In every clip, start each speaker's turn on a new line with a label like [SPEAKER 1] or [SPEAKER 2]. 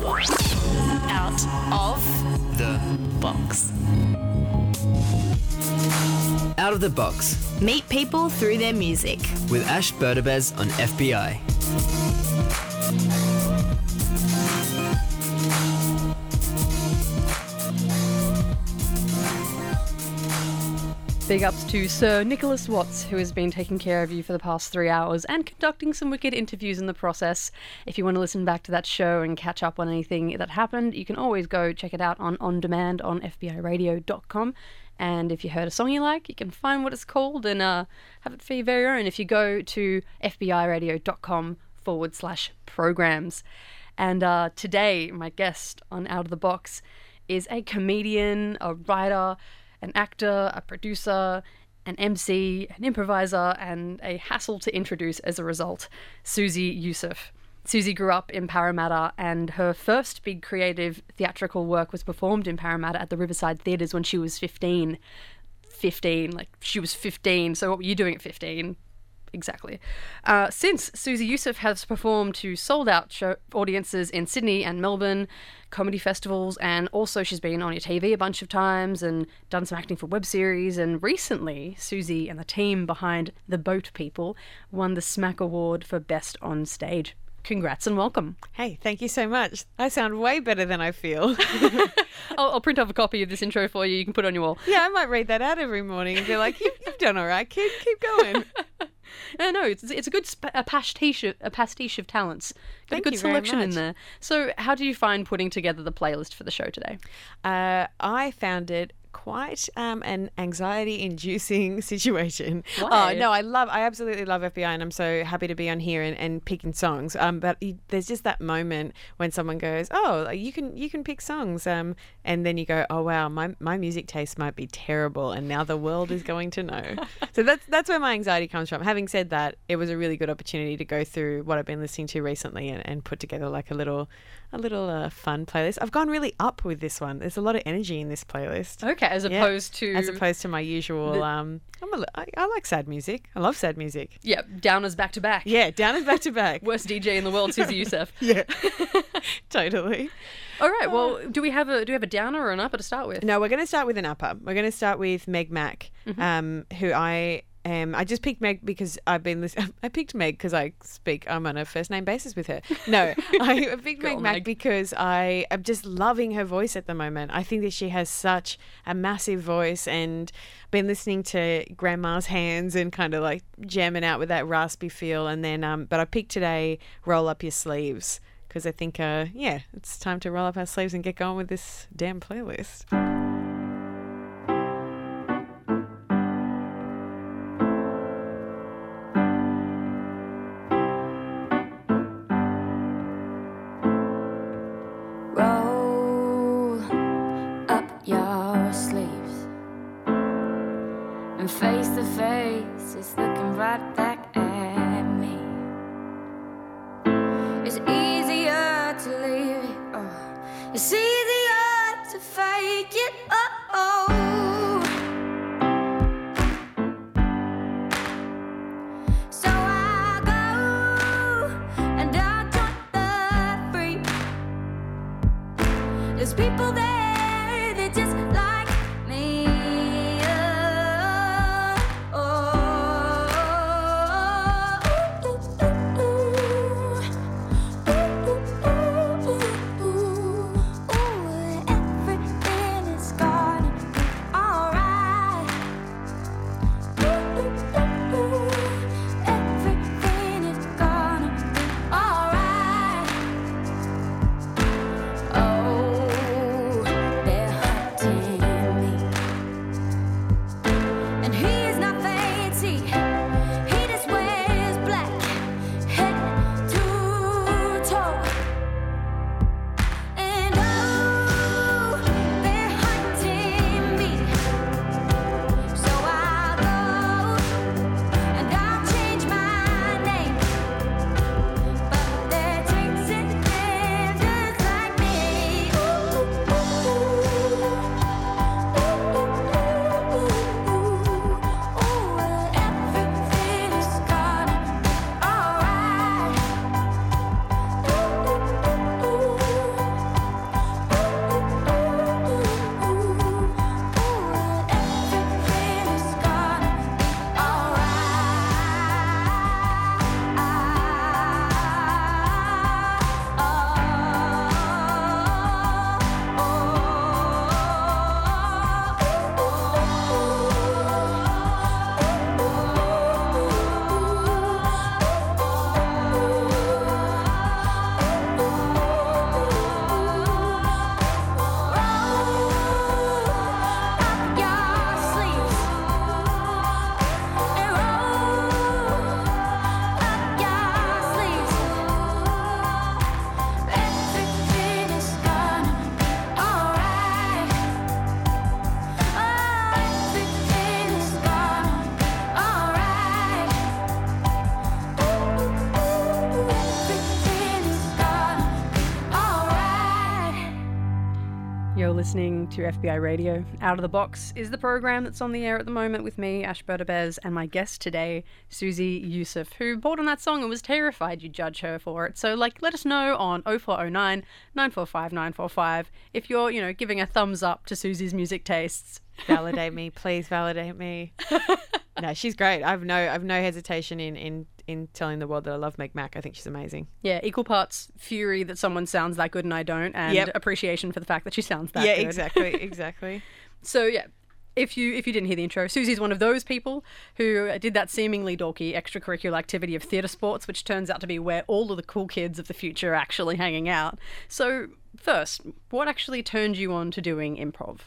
[SPEAKER 1] Out of
[SPEAKER 2] The
[SPEAKER 1] box.
[SPEAKER 2] Out of the Box
[SPEAKER 1] Meet people through their music.
[SPEAKER 2] with Ash Berdabez on FBI.
[SPEAKER 3] Big ups to Sir Nicholas Watts, who has been taking care of you for the past three hours and conducting some wicked interviews in the process. If you want to listen back to that show and catch up on anything that happened, you can always go check it out on on demand on FBIRadio.com. And if you heard a song you like, you can find what it's called and uh, have it for your very own if you go to FBIRadio.com forward slash programs. And uh, today, my guest on Out of the Box is a comedian, a writer, an actor, a producer, an MC, an improviser, and a hassle to introduce as a result, Susie Youssef. Susie grew up in Parramatta, and her first big creative theatrical work was performed in Parramatta at the Riverside Theatres when she was 15. 15, like she was 15. So, what were you doing at 15? Exactly. Uh, since Susie Youssef has performed to sold out show audiences in Sydney and Melbourne, comedy festivals, and also she's been on your TV a bunch of times and done some acting for web series. And recently, Susie and the team behind The Boat People won the Smack Award for Best on Stage. Congrats and welcome.
[SPEAKER 4] Hey, thank you so much. I sound way better than I feel.
[SPEAKER 3] I'll, I'll print off a copy of this intro for you. You can put it on your wall.
[SPEAKER 4] yeah, I might read that out every morning and be like, you've, you've done all right, kid. Keep going.
[SPEAKER 3] No, no, it's, it's a good sp- a pastiche a pastiche of talents. Got
[SPEAKER 4] Thank
[SPEAKER 3] a good selection in there. So, how do you find putting together the playlist for the show today?
[SPEAKER 4] Uh, I found it quite um, an anxiety-inducing situation.
[SPEAKER 3] Why?
[SPEAKER 4] Oh no, I love, I absolutely love FBI, and I'm so happy to be on here and, and picking songs. Um, but you, there's just that moment when someone goes, "Oh, you can you can pick songs," um, and then you go, "Oh wow, my my music taste might be terrible, and now the world is going to know." so that's that's where my anxiety comes from. Having said that, it was a really good opportunity to go through what I've been listening to recently and, and put together like a little a little uh, fun playlist. I've gone really up with this one. There's a lot of energy in this playlist.
[SPEAKER 3] Okay, as
[SPEAKER 4] Yeah,
[SPEAKER 3] opposed to
[SPEAKER 4] as opposed to my usual. um, I'm a, I, I like sad music. I love sad music.
[SPEAKER 3] yeah, downers back to back.
[SPEAKER 4] Yeah, down and back to back.
[SPEAKER 3] Worst DJ in the world, Susie Youssef.
[SPEAKER 4] yeah, totally.
[SPEAKER 3] All right. Well, do we have a do we have a downer or an upper to start with?
[SPEAKER 4] No, we're going to start with an upper. We're going to start with Meg Mac,
[SPEAKER 3] Mm-hmm.
[SPEAKER 4] um, who I am. I just picked Meg because I've been listening. I picked Meg because I speak. I'm on a first name basis with her. No, I picked Meg
[SPEAKER 3] Meg.
[SPEAKER 4] because I am just loving her voice at the moment. I think that she has such a massive voice and been listening to Grandma's Hands and kind of like jamming out with that raspy feel. And then, um, but I picked today Roll Up Your Sleeves. Because I think, uh, yeah, it's time to roll up our sleeves and get going with this damn playlist.
[SPEAKER 5] Right back at me. It's easier to leave it. Oh, it's easier to fake it. Oh. So I go and I the free. There's people there
[SPEAKER 3] listening to FBI Radio. Out of the Box is the program that's on the air at the moment with me, Ash Bez, and my guest today, Susie Youssef, who bought on that song and was terrified you'd judge her for it. So, like, let us know on 0409 945 945 if you're, you know, giving a thumbs up to Susie's music tastes.
[SPEAKER 4] Validate me, please validate me. no, she's great. I've no I've no hesitation in in in telling the world that I love Meg Mac. I think she's amazing.
[SPEAKER 3] Yeah, equal parts fury that someone sounds that good and I don't, and
[SPEAKER 4] Yep.
[SPEAKER 3] appreciation for the fact that she sounds that
[SPEAKER 4] yeah,
[SPEAKER 3] good.
[SPEAKER 4] Yeah, exactly, exactly.
[SPEAKER 3] So yeah, if you if you didn't hear the intro, Susie's one of those people who did that seemingly dorky extracurricular activity of theatre sports, which turns out to be where all of the cool kids of the future are actually hanging out. So first, what actually turned you on to doing improv?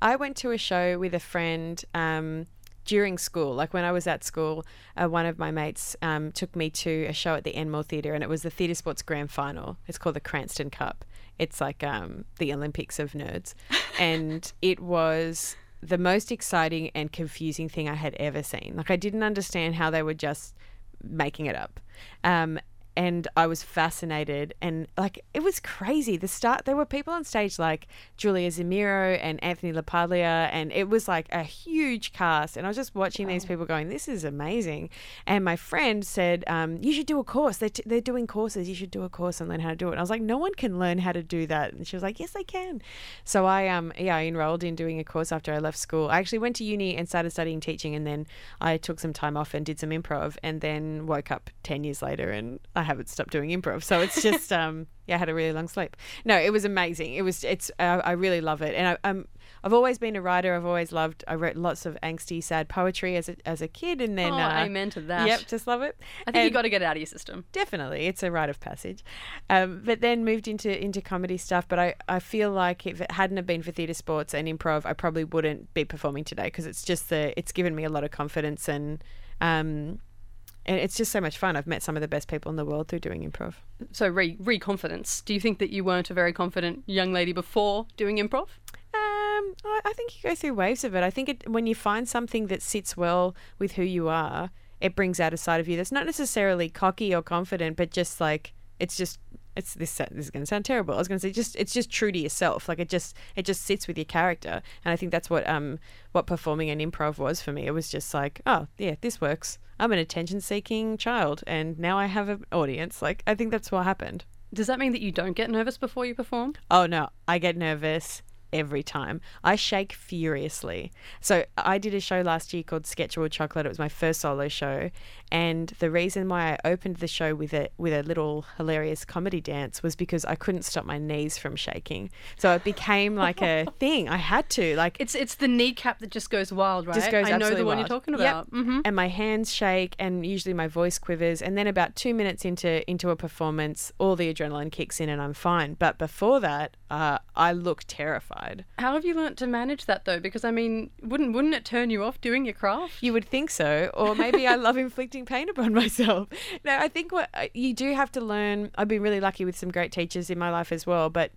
[SPEAKER 4] I went to a show with a friend um, during school. Like when I was at school, uh, one of my mates um, took me to a show at the Enmore Theatre, and it was the Theatre Sports Grand Final. It's called the Cranston Cup. It's like um, the Olympics of nerds, and it was the most exciting and confusing thing I had ever seen. Like I didn't understand how they were just making it up. Um, and I was fascinated and like it was crazy. The start there were people on stage like Julia Zemiro and Anthony LaPaglia and it was like a huge cast and I was just watching these people going this is amazing. And my friend said um, you should do a course. They're, t- they're doing courses. You should do a course and learn how to do it. And I was like no one can learn how to do that. And she was like yes they can. So I um yeah I enrolled in doing a course after I left school. I actually went to uni and started studying teaching and then I took some time off and did some improv and then woke up 10 years later and I haven't stopped doing improv. So it's just um yeah, I had a really long sleep. No, it was amazing. It was it's uh, I really love it. And I, um I've always been a writer. I've always loved I wrote lots of angsty sad poetry as a, as a kid and then
[SPEAKER 3] oh,
[SPEAKER 4] uh,
[SPEAKER 3] amen to that.
[SPEAKER 4] Yep, just love it.
[SPEAKER 3] I think you
[SPEAKER 4] And-
[SPEAKER 3] got to get it out of your system.
[SPEAKER 4] definitely it's a rite of passage um, but then moved into into comedy stuff but I, I feel like if it hadn't have been for theatre sports and improv i probably wouldn't be performing today because it's just the it's given me a lot of confidence and um and it's just so much fun i've met some of the best people in the world through doing improv
[SPEAKER 3] So re re confidence. Do you think that you weren't a very confident young lady before doing improv?
[SPEAKER 4] Um, I, I think you go through waves of it. I think it, when you find something that sits well with who you are, it brings out a side of you that's not necessarily cocky or confident, but just like it's just it's this. This is going to sound terrible. I was going to say just it's just true to yourself. Like it just it just sits with your character, and I think that's what um what performing an improv was for me. It was just like oh yeah, this works. I'm an attention seeking child, and now I have an audience. Like I think that's what happened.
[SPEAKER 3] Does that mean that you don't get nervous before you perform?
[SPEAKER 4] Oh no, I get nervous every time. I shake furiously. So I did a show last year called Sketchwood Chocolate. It was my first solo show, and the reason why I opened the show with a with a little hilarious comedy dance was because I couldn't stop my knees from shaking. So it became like a thing. I had to like
[SPEAKER 3] It's it's the kneecap that just goes wild, right?
[SPEAKER 4] just goes
[SPEAKER 3] I know the one
[SPEAKER 4] wild.
[SPEAKER 3] you're talking
[SPEAKER 4] Yep.
[SPEAKER 3] about. hmm
[SPEAKER 4] And my hands shake, and usually my voice quivers. And then about two minutes into into a performance, all the adrenaline kicks in, and I'm fine. But before that, uh, I look terrified.
[SPEAKER 3] How have you learnt to manage that though? Because I mean, wouldn't wouldn't it turn you off doing your craft?
[SPEAKER 4] You would think so, or maybe I love inflicting pain upon myself. No, I think what uh, you do have to learn. I've been really lucky with some great teachers in my life as well, but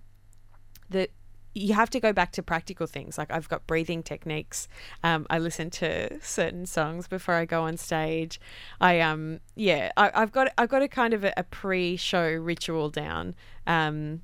[SPEAKER 4] that you have to go back to practical things. Like I've got breathing techniques. Um, I listen to certain songs before I go on stage. I um yeah, I, I've got I've got a kind of a, a pre-show ritual down. Um,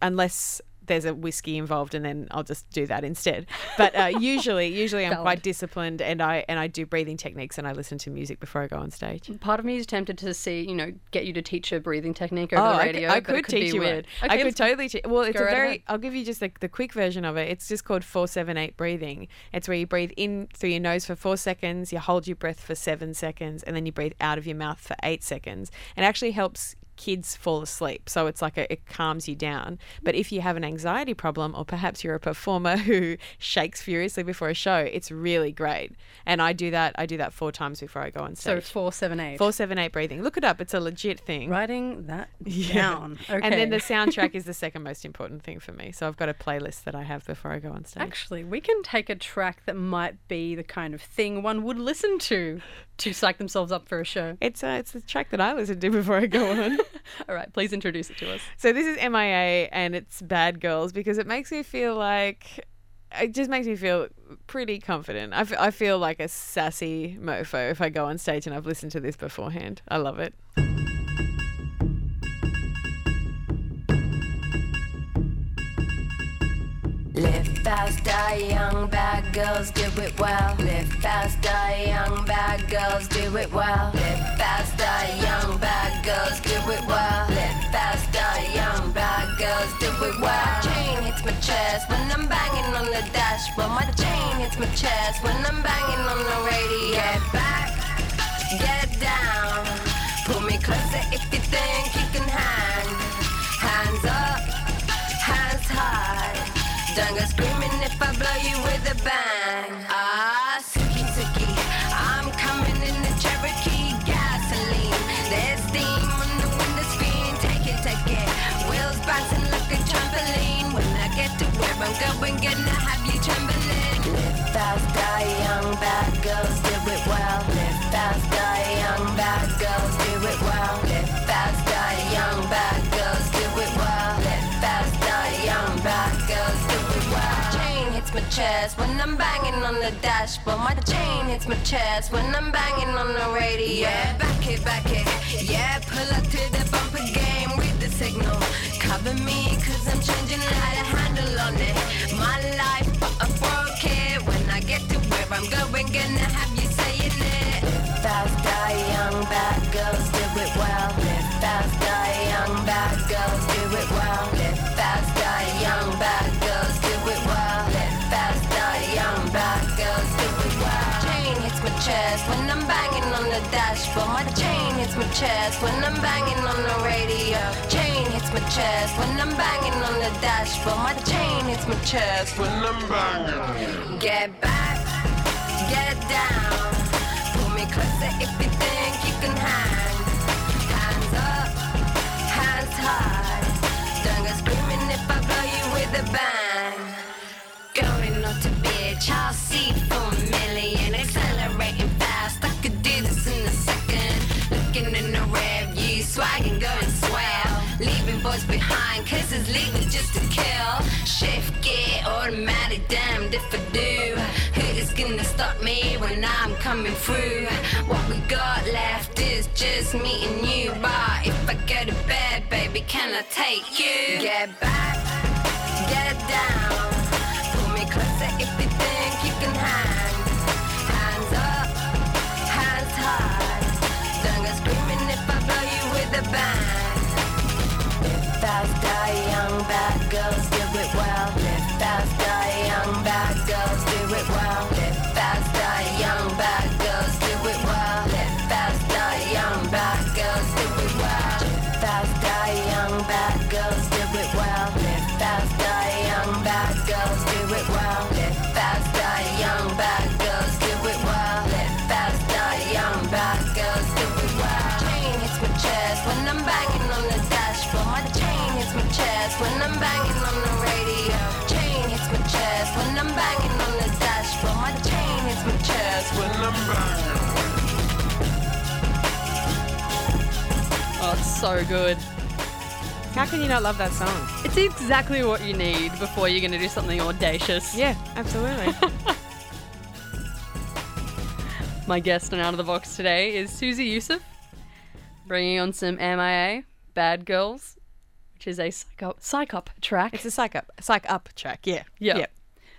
[SPEAKER 4] unless there's a whiskey involved and then I'll just do that instead. But uh, usually, usually I'm quite disciplined and I and I do breathing techniques and I listen to music before I go on stage.
[SPEAKER 3] Part of me is tempted to see, you know, get you to teach a breathing technique over
[SPEAKER 4] Oh,
[SPEAKER 3] the
[SPEAKER 4] I
[SPEAKER 3] radio.
[SPEAKER 4] I
[SPEAKER 3] but
[SPEAKER 4] could
[SPEAKER 3] could
[SPEAKER 4] teach you
[SPEAKER 3] weird.
[SPEAKER 4] it.
[SPEAKER 3] Okay,
[SPEAKER 4] I could totally teach. Well, it's a very.
[SPEAKER 3] ahead.
[SPEAKER 4] I'll give you just the, the quick version of it. It's just called four seven eight breathing. It's where you breathe in through your nose for four seconds, you hold your breath for seven seconds, and then you breathe out of your mouth for eight seconds. It actually helps kids fall asleep so it's like a, it calms you down but if you have an anxiety problem or perhaps you're a performer who shakes furiously before a show it's really great and i do that i do that four times before i go on stage.
[SPEAKER 3] So four, seven, eight.
[SPEAKER 4] four seven eight breathing look it up it's a legit thing
[SPEAKER 3] Writing that
[SPEAKER 4] Yeah.
[SPEAKER 3] down. Okay.
[SPEAKER 4] And then the soundtrack is the second most important thing for me. So I've got a playlist that I have before I go on stage.
[SPEAKER 3] Actually, we can take a track that might be the kind of thing one would listen to to psych themselves up for a show.
[SPEAKER 4] It's uh, it's the track that I listen to before I go on.
[SPEAKER 3] All right, please introduce it to us.
[SPEAKER 4] so this is MIA and it's Bad Girls because it makes me feel like it just makes me feel pretty confident. I, f- I feel like a sassy mofo if I go on stage and I've listened to this beforehand. I love it.
[SPEAKER 6] Young bad girls do it well. Live fast, die young bad girls do it well. Live fast, die young bad girls do it well. Live fast, die young bad girls do it well. Chain hits my chest when I'm banging on the dash. dashboard. My chain hits my chest when I'm banging on the radio. Get back, get down. Pull me closer if you think you can hang. Don't screaming if I blow you with a bang. Chest when I'm banging on the dashboard. My chain hits my chest when I'm banging on the radio. Yeah, back it, back it. Yeah, pull up to the bumper game with the signal. Cover me, cause I'm changing how to handle on it. My life, but I broke it. When I get to where I'm going, gonna have the dashboard. My chain hits my chest when I'm banging on the radio. Chain hits my chest when I'm banging on the dashboard. My chain hits my chest when I'm banging. Get back, get down. Pull me closer if you think you can hang. Hands up, hands high. Don't go screaming if I blow you with a bang. Going on to bitch, I'll kill. Shift gear, automatic, damned if I do. Who is gonna stop me when I'm coming through? What we got left is just me and you. But if I go to bed, baby, can I take you? Get back, get down. Pull me closer if you think you
[SPEAKER 3] so good.
[SPEAKER 4] How can you not love that song?
[SPEAKER 3] It's exactly what you need before you're going to do something audacious.
[SPEAKER 4] Yeah, absolutely.
[SPEAKER 3] My guest on Out of the Box today is Susie Youssef, bringing on some MIA, Bad Girls, which is a psych up, psych up track.
[SPEAKER 4] it's a psych up, psych up track. Yeah,
[SPEAKER 3] yeah.
[SPEAKER 4] yeah.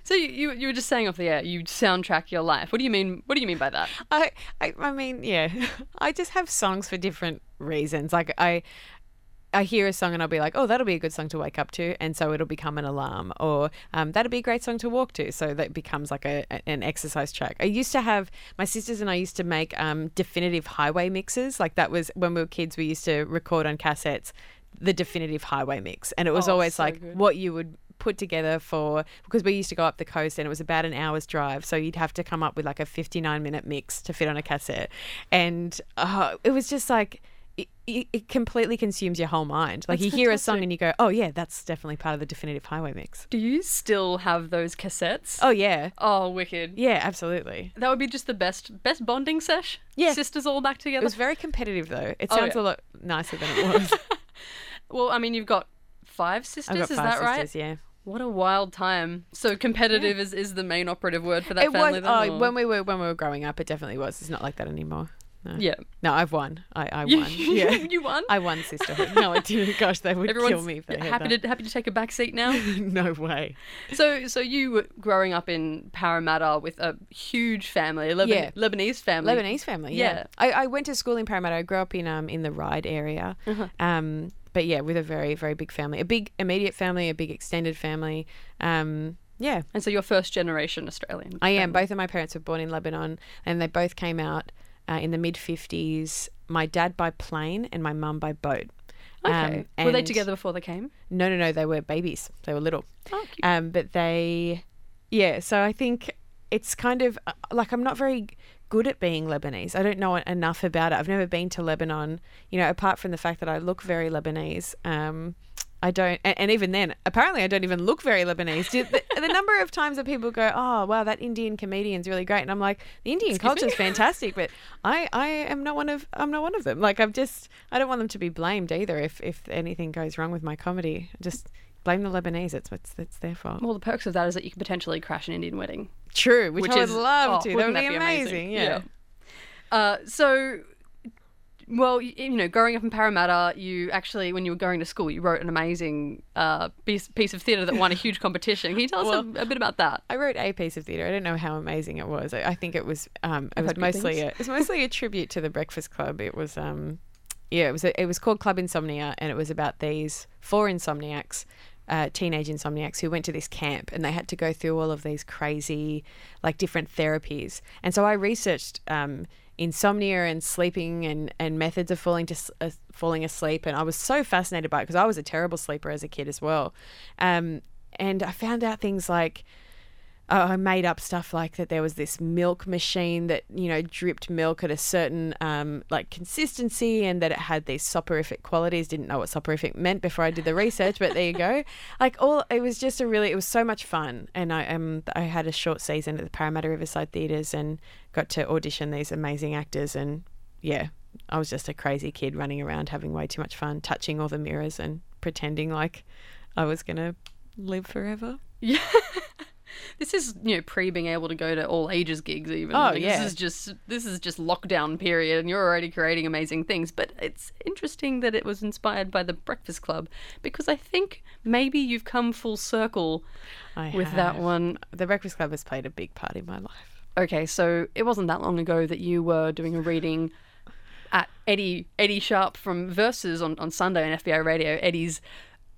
[SPEAKER 3] So you, you were just saying off the air, you soundtrack your life. What do you mean? What do you mean by that?
[SPEAKER 4] I, I, I mean, yeah. I just have songs for different reasons. Like I, I hear a song and I'll be like, oh, that'll be a good song to wake up to, and so it'll become an alarm, or um, that'll be a great song to walk to, so that becomes like a, a- an exercise track. I used to have my sisters and I used to make um, definitive highway mixes. Like that was when we were kids. We used to record on cassettes the definitive highway mix, and it was
[SPEAKER 3] Oh,
[SPEAKER 4] always
[SPEAKER 3] so
[SPEAKER 4] like
[SPEAKER 3] good.
[SPEAKER 4] what you would put together for because we used to go up the coast and it was about an hour's drive so you'd have to come up with like a 59 minute mix to fit on a cassette and uh, it was just like it, it completely consumes your whole mind like
[SPEAKER 3] That's
[SPEAKER 4] you hear a song and you go oh yeah that's definitely part of the definitive highway mix
[SPEAKER 3] Do you still have those cassettes?
[SPEAKER 4] oh yeah
[SPEAKER 3] Oh, wicked.
[SPEAKER 4] yeah absolutely
[SPEAKER 3] That would be just the best best bonding sesh.
[SPEAKER 4] Yeah.
[SPEAKER 3] Sisters all back together.
[SPEAKER 4] it was very competitive though it
[SPEAKER 3] Oh,
[SPEAKER 4] sounds
[SPEAKER 3] yeah.
[SPEAKER 4] a lot nicer than it was
[SPEAKER 3] well, I mean, you've got five sisters,
[SPEAKER 4] i've got
[SPEAKER 3] is
[SPEAKER 4] five
[SPEAKER 3] that right?
[SPEAKER 4] yeah
[SPEAKER 3] What a wild time. So competitive is, is the main operative word for that
[SPEAKER 4] it
[SPEAKER 3] family
[SPEAKER 4] was
[SPEAKER 3] then?
[SPEAKER 4] oh,
[SPEAKER 3] or-
[SPEAKER 4] when we were when we were growing up it definitely was it's not like that anymore no.
[SPEAKER 3] Yeah.
[SPEAKER 4] No, I've won. I, I won. Yeah.
[SPEAKER 3] you won?
[SPEAKER 4] I won sisterhood. No, I didn't. Gosh, they would
[SPEAKER 3] Everyone's
[SPEAKER 4] kill me if they
[SPEAKER 3] happy to happy to take a back seat now.
[SPEAKER 4] no way.
[SPEAKER 3] so so you were growing up in Parramatta with a huge family, a Leban-
[SPEAKER 4] Yeah.
[SPEAKER 3] Lebanese family.
[SPEAKER 4] Lebanese family. Yeah,
[SPEAKER 3] Yeah.
[SPEAKER 4] I, I went to school in Parramatta. I grew up in um in the Ryde area.
[SPEAKER 3] Uh-huh.
[SPEAKER 4] Um, but yeah, with a very very big family, a big immediate family, a big extended family. Um, yeah,
[SPEAKER 3] And so you're first generation Australian.
[SPEAKER 4] I am. Both of my parents were born in Lebanon, and they both came out uh, in the mid fifties. My dad by plane and my mum by boat.
[SPEAKER 3] Okay.
[SPEAKER 4] Um,
[SPEAKER 3] were they together before they came?
[SPEAKER 4] No, no, no. They were babies. They were little.
[SPEAKER 3] Oh.
[SPEAKER 4] Um, but they, yeah. So I think it's kind of uh, like I'm not very good at being Lebanese. I don't know enough about it. I've never been to Lebanon. You know, apart from the fact that I look very Lebanese. Um, I don't, and, and even then, apparently, I don't even look very Lebanese. The, the number of times that people go, "Oh, wow, that Indian comedian's really great," and I'm like, "The Indian culture's fantastic," but I, I am not one of, I'm not one of them. Like, I'm just, I don't want them to be blamed either if, if anything goes wrong with my comedy. Just blame the Lebanese. It's what's it's their fault.
[SPEAKER 3] Well, the perks of that is that you could potentially crash an Indian wedding.
[SPEAKER 4] True, which,
[SPEAKER 3] which
[SPEAKER 4] I would
[SPEAKER 3] is-
[SPEAKER 4] love
[SPEAKER 3] oh,
[SPEAKER 4] to. That
[SPEAKER 3] wouldn't
[SPEAKER 4] be,
[SPEAKER 3] be
[SPEAKER 4] amazing.
[SPEAKER 3] amazing?
[SPEAKER 4] Yeah.
[SPEAKER 3] Yeah. Uh, so, well, you know, growing up in Parramatta, you actually, when you were going to school, you wrote an amazing uh, piece, piece of theatre that won a huge competition. Can you tell us
[SPEAKER 4] Well-
[SPEAKER 3] a, a bit about that?
[SPEAKER 4] I wrote a piece of theatre. I don't know how amazing it was. I, I think it was. Um, it was mostly. A, it was mostly a tribute to the Breakfast Club. It was. Um, yeah, it was. A, it was called Club Insomnia, and it was about these four insomniacs, uh, teenage insomniacs who went to this camp, and they had to go through all of these crazy, like different therapies. And so I researched. Um, insomnia and sleeping and, and methods of falling to uh, falling asleep and I was so fascinated by it because I was a terrible sleeper as a kid as well um, and I found out things like uh, I made up stuff like that there was this milk machine that you know dripped milk at a certain um, like consistency and that it had these soporific qualities. Didn't know what soporific meant before I did the research but there you go. Like all it was just a really it was so much fun. And I um I had a short season at the Parramatta Riverside Theatres and got to audition these amazing actors. And yeah I was just a crazy kid running around having way too much fun touching all the mirrors and pretending like I was gonna live forever.
[SPEAKER 3] Yeah. This is, you know, pre being able to go to all ages gigs even.
[SPEAKER 4] Oh,
[SPEAKER 3] Like,
[SPEAKER 4] yeah.
[SPEAKER 3] This is just this is just lockdown period and you're already creating amazing things. But it's interesting that it was inspired by the Breakfast Club because I think maybe you've come full circle
[SPEAKER 4] I
[SPEAKER 3] with that one.
[SPEAKER 4] The Breakfast Club has played a big part in my life.
[SPEAKER 3] Okay, so it wasn't that long ago that you were doing a reading at Eddie Eddie Sharp from Verses on, on Sunday on FBI Radio, Eddie's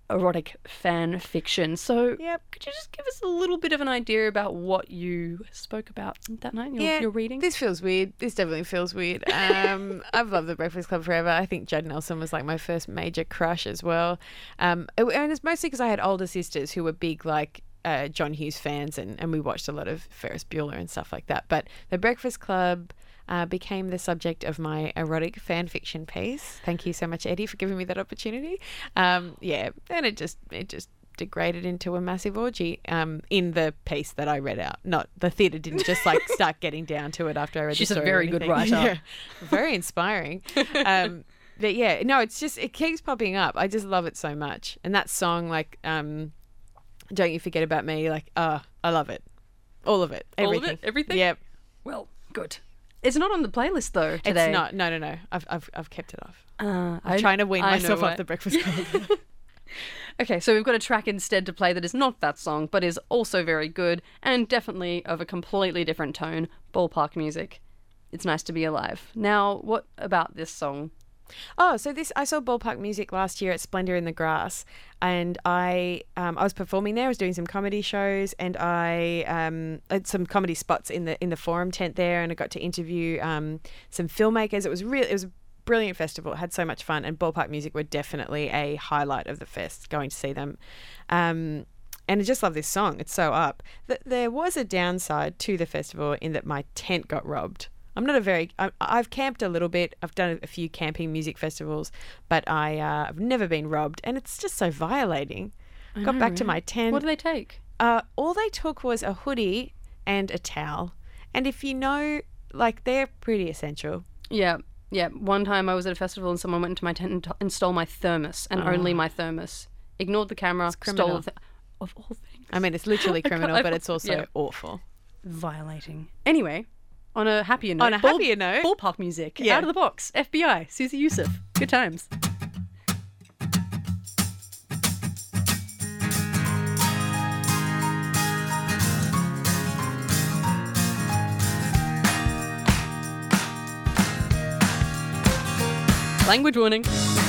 [SPEAKER 3] erotic fan fiction. So
[SPEAKER 4] Yep.
[SPEAKER 3] could you just give us a little bit of an idea about what you spoke about that night, your, your reading?
[SPEAKER 4] This feels weird. This definitely feels weird. Um, I've loved the Breakfast Club forever. I think Judd Nelson was like my first major crush as well. Um, and it's mostly because I had older sisters who were big like uh, John Hughes fans, and, and we watched a lot of Ferris Bueller and stuff like that. But the Breakfast Club. Uh, became the subject of my erotic fan fiction piece. Thank you so much, Eddie, for giving me that opportunity. Um, yeah, and it just it just degraded into a massive orgy um, in the piece that I read out. Not the theatre didn't just like start getting down to it after I read
[SPEAKER 3] She's
[SPEAKER 4] the
[SPEAKER 3] a
[SPEAKER 4] story or
[SPEAKER 3] very good writer.
[SPEAKER 4] Yeah, very inspiring. um, but yeah, no, it's just it keeps popping up. I just love it so much. And that song, like, um, "Don't You Forget About Me," like, uh, I love it, all of it,
[SPEAKER 3] All of it?
[SPEAKER 4] everything,
[SPEAKER 3] Everything?
[SPEAKER 4] Yep,
[SPEAKER 3] well, good. It's not on the playlist though today.
[SPEAKER 4] it's not. No, no, no. I've I've I've kept it off.
[SPEAKER 3] Uh,
[SPEAKER 4] I'm trying to wean
[SPEAKER 3] I
[SPEAKER 4] myself off the Breakfast Club.
[SPEAKER 3] Okay, so we've got a track instead to play that is not that song, but is also very good and definitely of a completely different tone. Ballpark music. It's nice to be alive. Now, what about this song?
[SPEAKER 4] Oh, so this I saw Ballpark Music last year at Splendour in the Grass, and I um, I was performing there. I was doing some comedy shows, and I um, had some comedy spots in the in the forum tent there, and I got to interview um, some filmmakers. It was really it was a brilliant festival. Had so much fun, and Ballpark Music were definitely a highlight of the fest. Going to see them. Um, and I just love this song. It's so up. Th- there was a downside to the festival in that my tent got robbed. I'm not a very. I, I've camped a little bit. I've done a few camping music festivals, but I uh, I've never been robbed, and it's just so violating. Got back to my tent.
[SPEAKER 3] What do they take?
[SPEAKER 4] uh, all they took was a hoodie and a towel, and if you know, like they're pretty essential.
[SPEAKER 3] Yeah, yeah. One time I was at a festival and someone went into my tent and, t- and stole my thermos and only my thermos. Ignored the camera, stole
[SPEAKER 4] criminal.
[SPEAKER 3] the th- of all things.
[SPEAKER 4] I mean, it's literally criminal, but it's also
[SPEAKER 3] yeah.
[SPEAKER 4] awful.
[SPEAKER 3] violating. Anyway,
[SPEAKER 7] on a happier note,
[SPEAKER 3] on a happier ball, note,
[SPEAKER 7] ballpark music,
[SPEAKER 3] yeah.
[SPEAKER 7] out of the box, FBI, Susie Youssef, good times. Language warning.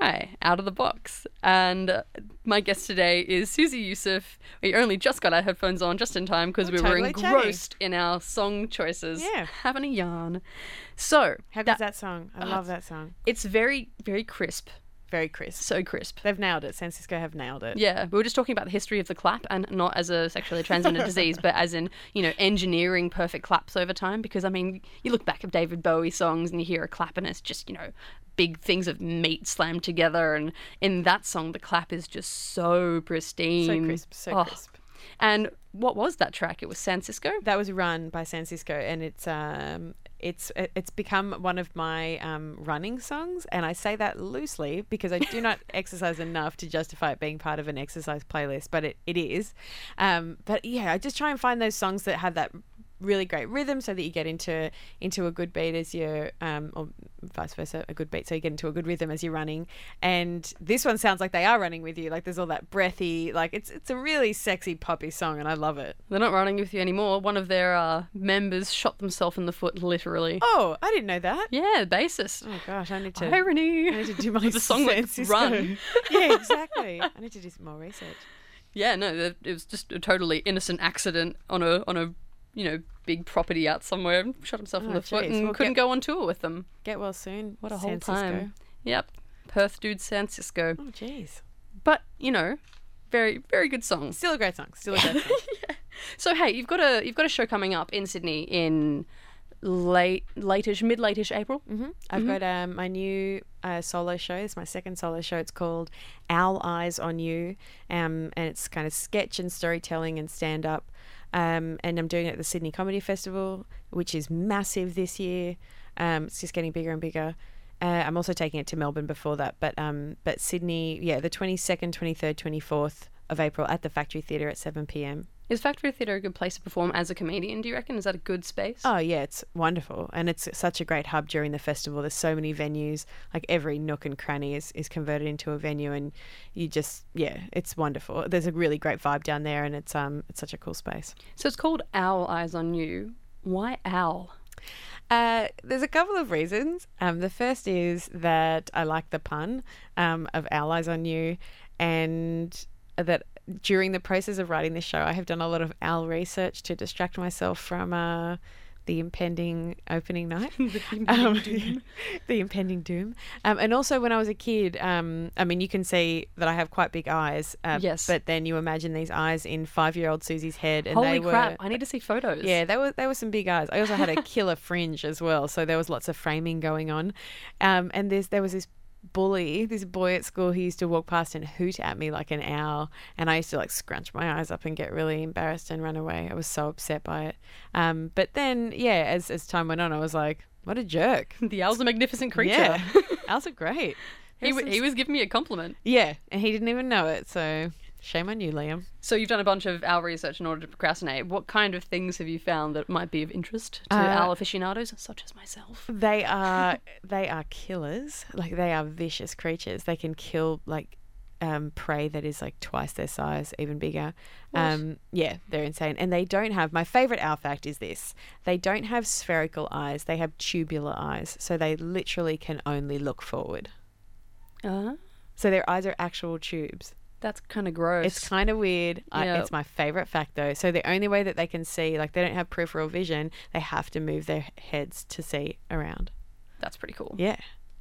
[SPEAKER 8] FBI,
[SPEAKER 3] out of the box. And uh, my guest today is Susie Youssef. We only just got our headphones on just in time because we were
[SPEAKER 4] totally chatty.
[SPEAKER 3] engrossed in our song choices.
[SPEAKER 4] Yeah.
[SPEAKER 3] Having a yarn. So,
[SPEAKER 4] How
[SPEAKER 3] that-
[SPEAKER 4] good's that song? I love that song.
[SPEAKER 3] it's very, very crisp.
[SPEAKER 4] Very crisp.
[SPEAKER 3] So crisp.
[SPEAKER 4] They've nailed it. San Cisco have nailed it.
[SPEAKER 3] Yeah, we were just talking about the history of the clap and not as a sexually transmitted disease, but as in, you know, engineering perfect claps over time. Because, I mean, you look back at David Bowie songs and you hear a clap and it's just, you know, big things of meat slammed together. And in that song, the clap is just so pristine.
[SPEAKER 4] So crisp. So
[SPEAKER 3] Oh.
[SPEAKER 4] crisp.
[SPEAKER 3] And what was that track? It was San Cisco?
[SPEAKER 4] That was run by San Cisco, and it's um, it's it's become one of my um, running songs, and I say that loosely because I do not exercise enough to justify it being part of an exercise playlist, but it, it is. Um, but yeah, I just try and find those songs that have that really great rhythm so that you get into into a good beat as you're um, or vice versa a good beat so you get into a good rhythm as you're running and this one sounds like they are running with you like there's all that breathy like it's it's a really sexy poppy song and I love it
[SPEAKER 3] They're not running with you anymore. One of their uh, members shot themselves in the foot, literally.
[SPEAKER 4] Oh, I didn't know that.
[SPEAKER 3] Yeah, the bassist.
[SPEAKER 4] Oh gosh, I need to.
[SPEAKER 3] Irony.
[SPEAKER 4] I need to do my
[SPEAKER 3] The song like Run.
[SPEAKER 4] yeah, exactly. I need to do some more research.
[SPEAKER 3] Yeah, no, it was just a totally innocent accident on a on a you know big property out somewhere. Shot himself in
[SPEAKER 4] Oh,
[SPEAKER 3] the foot and
[SPEAKER 4] Well,
[SPEAKER 3] couldn't
[SPEAKER 4] get-
[SPEAKER 3] go on tour with them.
[SPEAKER 4] Get well soon.
[SPEAKER 3] What a
[SPEAKER 4] San
[SPEAKER 3] whole
[SPEAKER 4] Cisco.
[SPEAKER 3] time. Yep, Perth dude, San Cisco.
[SPEAKER 4] Oh, jeez.
[SPEAKER 3] But you know, very very good songs.
[SPEAKER 4] Still a great song. Still a great song.
[SPEAKER 3] So hey, you've got a you've got a show coming up in Sydney in late latish mid latish April.
[SPEAKER 4] hmm I've got um, my new uh, solo show. It's my second solo show. It's called Owl Eyes on You, um, and it's kind of sketch and storytelling and stand up. Um, and I'm doing it at the Sydney Comedy Festival, which is massive this year. Um, it's just getting bigger and bigger. Uh, I'm also taking it to Melbourne before that, but um, but Sydney, yeah, the 22nd, 23rd, 24th of April at the Factory Theatre at 7 p.m.
[SPEAKER 3] Is Factory Theatre a good place to perform as a comedian? Do you reckon? Is that a good space?
[SPEAKER 4] Oh yeah, it's wonderful, and it's such a great hub during the festival. There's so many venues, like every nook and cranny is, is converted into a venue, and you just yeah, it's wonderful. There's a really great vibe down there, and it's um it's such a cool space.
[SPEAKER 3] So it's called Owl Eyes on You. Why owl?
[SPEAKER 4] Uh, there's a couple of reasons. Um, the first is that I like the pun um, of Owl Eyes on You, and that during the process of writing this show, I have done a lot of owl research to distract myself from uh, the impending opening night. um, the impending doom. Um, and also, when I was a kid, um, I mean, you can see that I have quite big eyes. Uh,
[SPEAKER 3] Yes.
[SPEAKER 4] But then you imagine these eyes in five-year-old Susie's head, and
[SPEAKER 3] Holy
[SPEAKER 4] they were
[SPEAKER 3] crap! I need to see photos.
[SPEAKER 4] yeah, they were there were some big eyes. I also had a killer fringe as well, so there was lots of framing going on. Um, and there's there was this bully, this boy at school he used to walk past and hoot at me like an owl, and I used to like scrunch my eyes up and get really embarrassed and run away. I was so upset by it. Um, but then yeah, as as time went on, I was like, what a jerk.
[SPEAKER 3] the owl's a magnificent creature.
[SPEAKER 4] Yeah, owls are great.
[SPEAKER 3] he, w- he was giving me a compliment.
[SPEAKER 4] Yeah, and he didn't even know it. So shame on you, Liam.
[SPEAKER 3] So you've done a bunch of owl research in order to procrastinate. What kind of things have you found that might be of interest to
[SPEAKER 4] Uh,
[SPEAKER 3] owl aficionados, such as myself?
[SPEAKER 4] They are they are killers. Like they are vicious creatures. They can kill like um, prey that is like twice their size, even bigger. Um, yeah, they're insane. And they don't have my favorite owl fact is this: they don't have spherical eyes. They have tubular eyes. So they literally can only look forward.
[SPEAKER 3] Uh,
[SPEAKER 4] So their eyes are actual tubes.
[SPEAKER 3] That's kind of gross.
[SPEAKER 4] It's kind of weird. I, it's my favorite fact though. So the only way that they can see, like they don't have peripheral vision, they have to move their heads to see around.
[SPEAKER 3] that's pretty cool.
[SPEAKER 4] Yeah.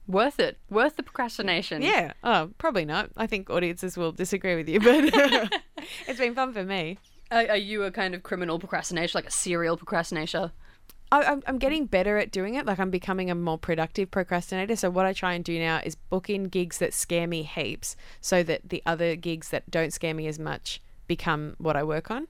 [SPEAKER 3] Worth it. Worth the procrastination.
[SPEAKER 4] Yeah. Oh, probably not. I think audiences will disagree with you, but it's been fun for me.
[SPEAKER 3] Are, are you a kind of criminal procrastinator, like a serial procrastinator?
[SPEAKER 4] I, I'm, I'm getting better at doing it. Like I'm becoming a more productive procrastinator. So what I try and do now is book in gigs that scare me heaps, so that the other gigs that don't scare me as much become what I work on.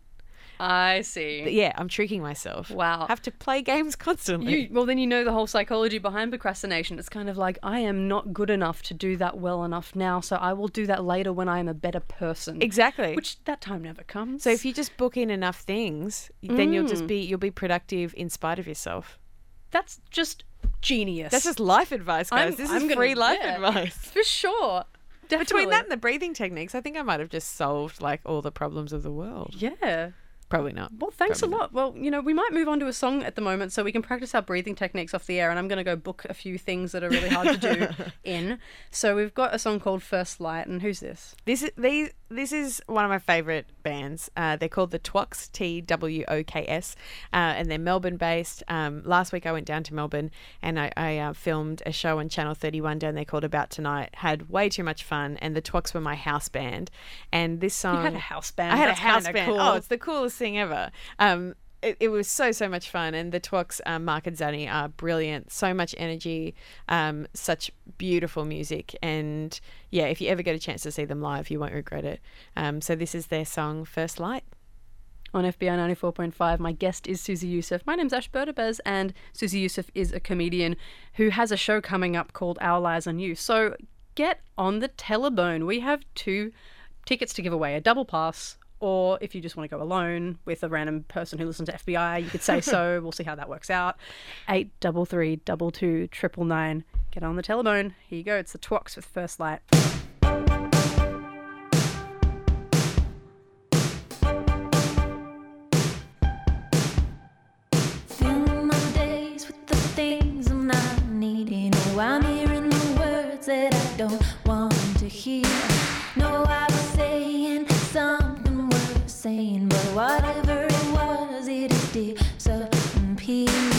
[SPEAKER 3] I see.
[SPEAKER 4] But yeah, I'm tricking myself.
[SPEAKER 3] Wow.
[SPEAKER 4] have to play games constantly.
[SPEAKER 3] You, well, then you know the whole psychology behind procrastination. It's kind of like I am not good enough to do that well enough now, so I will do that later when I am a better person.
[SPEAKER 4] exactly.
[SPEAKER 3] Which that time never comes.
[SPEAKER 4] so if you just book in enough things, then you'll
[SPEAKER 3] Mm.
[SPEAKER 4] just be you'll be productive in spite of yourself.
[SPEAKER 3] that's just genius.
[SPEAKER 4] That's just life advice, guys.
[SPEAKER 3] I'm-
[SPEAKER 4] this
[SPEAKER 3] I'm
[SPEAKER 4] is
[SPEAKER 3] gonna-
[SPEAKER 4] free life
[SPEAKER 3] yeah.
[SPEAKER 4] advice.
[SPEAKER 3] for sure. Definitely.
[SPEAKER 4] Between that and the breathing techniques, I think I might have just solved like all the problems of the world.
[SPEAKER 3] yeah.
[SPEAKER 4] Probably not.
[SPEAKER 3] Well, thanks
[SPEAKER 4] Probably
[SPEAKER 3] a lot. Well, you know, we might move on to a song at the moment so we can practice our breathing techniques off the air. And I'm going to go book a few things that are really hard to do in. So we've got a song called First Light. And who's this?
[SPEAKER 4] This is these. This is one of my favorite bands. Uh, they're called the Twoks, T W O K S, uh, and they're Melbourne based. Um, last week I went down to Melbourne and I, I uh, filmed a show on Channel 31 down there called About Tonight. Had way too much fun, and the Twoks were my house band. And this song,
[SPEAKER 3] You had a house band.
[SPEAKER 4] I had
[SPEAKER 3] That's
[SPEAKER 4] a house band.
[SPEAKER 3] cool.
[SPEAKER 4] Oh, it's the coolest thing ever. Um, it, it was so so much fun, and the Twoks, um, Mark and Zanny, are brilliant. So much energy, um, such beautiful music, and yeah, if you ever get a chance to see them live, you won't regret it. Um, so this is their song First Light."
[SPEAKER 3] On FBI 94.5, my guest is Susie Youssef. My name's Ash Berdabez, and Susie Youssef is a comedian who has a show coming up called Owl Eyes on You. So get on the telebone. We have two tickets to give away a double pass, or if you just want to go alone with a random person who listens to FBI, you could say so. we'll see how that works out. Eight double three double two triple nine. Get on the telephone. Here you go. It's the Twoks with First Light.
[SPEAKER 9] Filling my days with the things I'm not needing. Oh, I'm hearing the words that I don't want to hear. Saying, but whatever it was, it is it disappeared. Here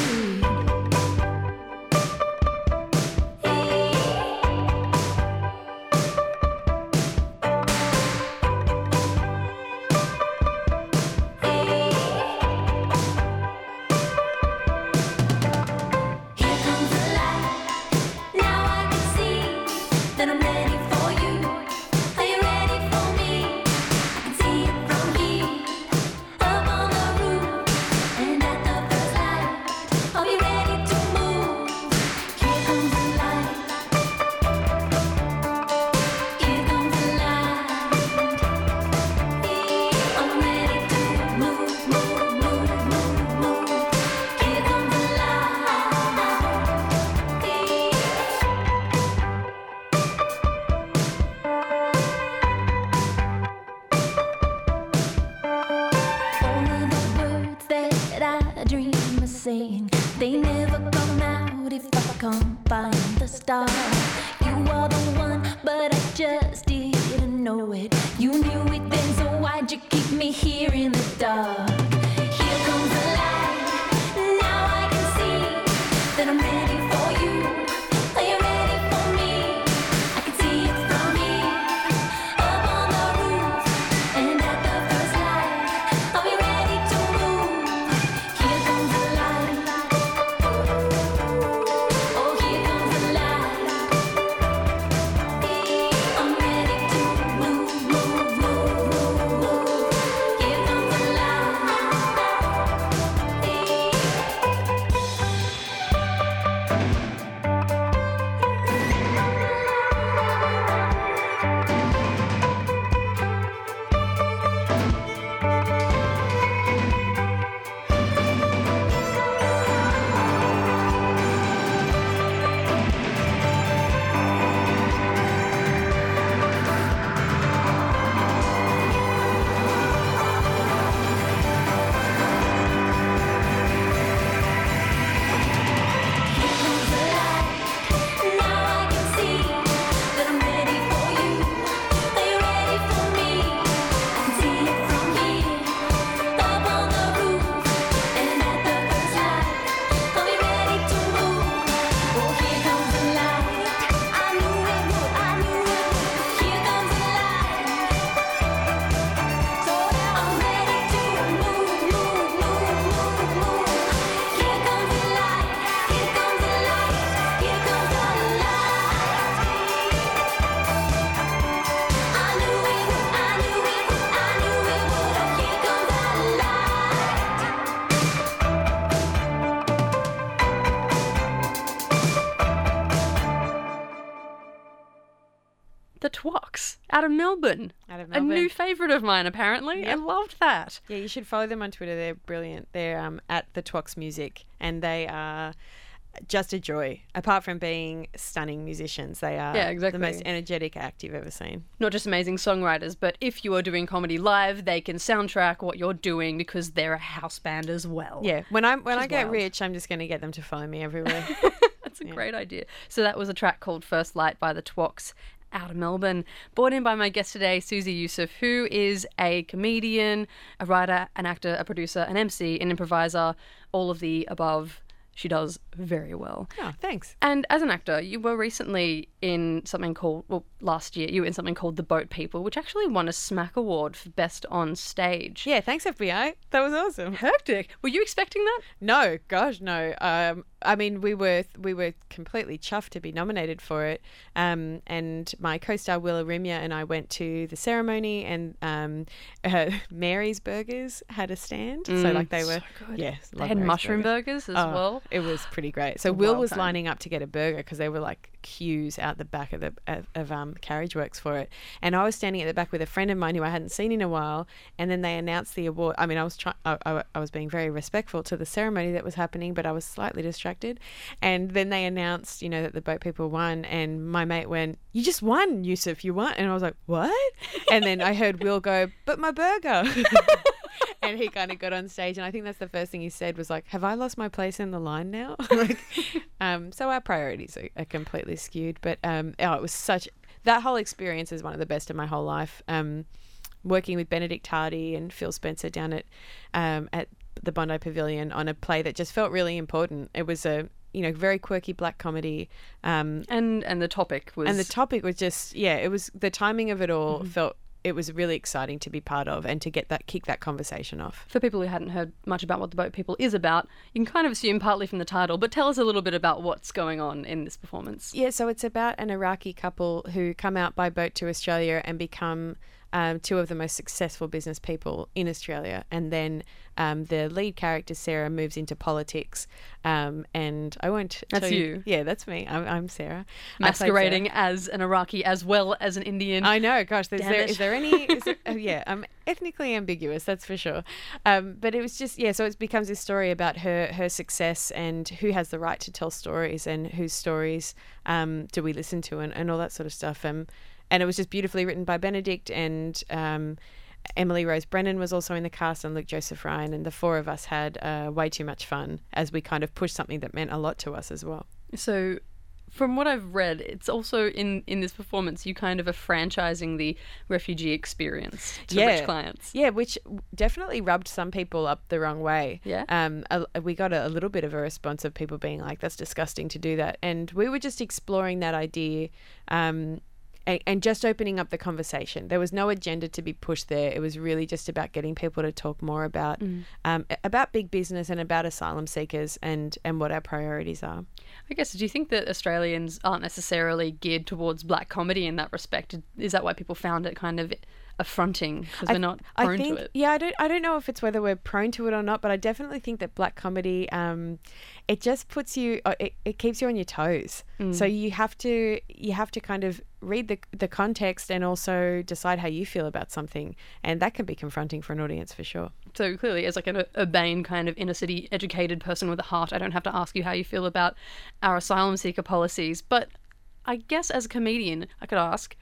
[SPEAKER 9] out
[SPEAKER 3] of Melbourne.
[SPEAKER 4] Out of
[SPEAKER 3] A new favourite of mine, apparently. I loved that.
[SPEAKER 4] Yeah, you should follow them on Twitter. They're brilliant. They're um, at the Twoks Music, and they are just a joy. Apart from being stunning musicians, they are
[SPEAKER 3] Yeah, exactly.
[SPEAKER 4] the most energetic act you've ever seen.
[SPEAKER 3] Not just amazing songwriters, but if you are doing comedy live, they can soundtrack what you're doing because they're a house band as well.
[SPEAKER 4] Yeah, when I'm when I get
[SPEAKER 3] wild.
[SPEAKER 4] rich, I'm just going to get them to follow me everywhere.
[SPEAKER 3] That's a great idea. So that was a track called First Light by the Twoks out of Melbourne. Brought in by my guest today, Susie Youssef, who is a comedian, a writer, an actor, a producer, an MC, an improviser, all of the above. She does very well.
[SPEAKER 4] oh, thanks.
[SPEAKER 3] And as an actor, you were recently in something called, well, last year, you were in something called The Boat People, which actually won a SMAC Award for Best on Stage.
[SPEAKER 4] Yeah, thanks FBI. That was awesome.
[SPEAKER 3] Hectic. Were you expecting that?
[SPEAKER 4] No, gosh, no. Um, I mean, we were we were completely chuffed to be nominated for it. Um, and my co-star Willa Rimya and I went to the ceremony, and um, uh, Mary's Burgers had a stand. so like they were, yeah,
[SPEAKER 3] They had mushroom burgers as
[SPEAKER 4] Oh,
[SPEAKER 3] well.
[SPEAKER 4] It was pretty great. So Will was lining up to get a burger because they were like queues out the back of the of, of um, Carriageworks for it, and I was standing at the back with a friend of mine who I hadn't seen in a while. And then they announced the award. I mean, I was trying. I, I, was being very respectful to the ceremony that was happening, but I was slightly distracted. And then they announced, you know, that the boat people won, and my mate went, "You just won, Youssef. You won." And I was like, "What?" And then I heard Will go, "But my burger." and he kind of got on stage and i think that's the first thing he said was like have i lost my place in the line now like, um, so our priorities are, are completely skewed but um, oh, it was such that whole experience is one of the best of my whole life um, working with Benedict Hardie and phil spencer down at um, at the bondi pavilion on a play that just felt really important it was a you know very quirky black comedy um,
[SPEAKER 3] And and the topic was
[SPEAKER 4] and the topic was just yeah it was the timing of it all
[SPEAKER 3] Mm-hmm.
[SPEAKER 4] felt it was really exciting to be part of and to get that kick that conversation off
[SPEAKER 3] For people who hadn't heard much about what the Boat People is about, you can kind of assume partly from the title, but tell us a little bit about what's going on in this performance.
[SPEAKER 4] Yeah, so it's about an Iraqi couple who come out by boat to Australia and become um, two of the most successful business people in Australia. And then um, the lead character, Sarah, moves into politics. Um, and I won't.
[SPEAKER 3] That's
[SPEAKER 4] tell
[SPEAKER 3] you.
[SPEAKER 4] Yeah, that's me. I'm, I'm Sarah. Played Sarah.
[SPEAKER 3] Masquerading as an Iraqi as well as an Indian.
[SPEAKER 4] I know, gosh. There's
[SPEAKER 3] Damn
[SPEAKER 4] there, is there any? Is there, oh, yeah, I'm ethnically ambiguous, that's for sure. Um, but it was just yeah. So it becomes this story about her her success and who has the right to tell stories and whose stories um, do we listen to and, and all that sort of stuff. Um, and it was just beautifully written by Benedict and. Um, Emily Rose Brennan was also in the cast, and Luke Joseph Ryan, and the four of us had uh, way too much fun as we kind of pushed something that meant a lot to us as well.
[SPEAKER 3] So, from what I've read, it's also in in this performance you kind of are franchising the refugee experience to rich clients.
[SPEAKER 4] Yeah, which definitely rubbed some people up the wrong way.
[SPEAKER 3] Yeah?
[SPEAKER 4] Um, a, we got a, a little bit of a response of people being like, "That's disgusting to do that," and we were just exploring that idea. Um, and, and just opening up the conversation. There was no agenda to be pushed there. It was really just about getting people to talk more about um, about big business and about asylum seekers and and what our priorities are.
[SPEAKER 3] I guess, do you think that Australians aren't necessarily geared towards black comedy in that respect? Is that why people found it kind of affronting because
[SPEAKER 4] I-
[SPEAKER 3] we're not
[SPEAKER 4] I
[SPEAKER 3] prone
[SPEAKER 4] think,
[SPEAKER 3] to it?
[SPEAKER 4] Yeah, I don't. I don't know if it's whether we're prone to it or not, but I definitely think that black comedy, um, it just puts you, uh, it, it keeps you on your toes.
[SPEAKER 3] Mm.
[SPEAKER 4] So you have to, you have to kind of read the the context and also decide how you feel about something, and that can be confronting for an audience for sure.
[SPEAKER 3] So clearly, as like an urbane kind of inner city educated person with a heart, I don't have to ask you how you feel about our asylum seeker policies. But I guess as a comedian, I could ask,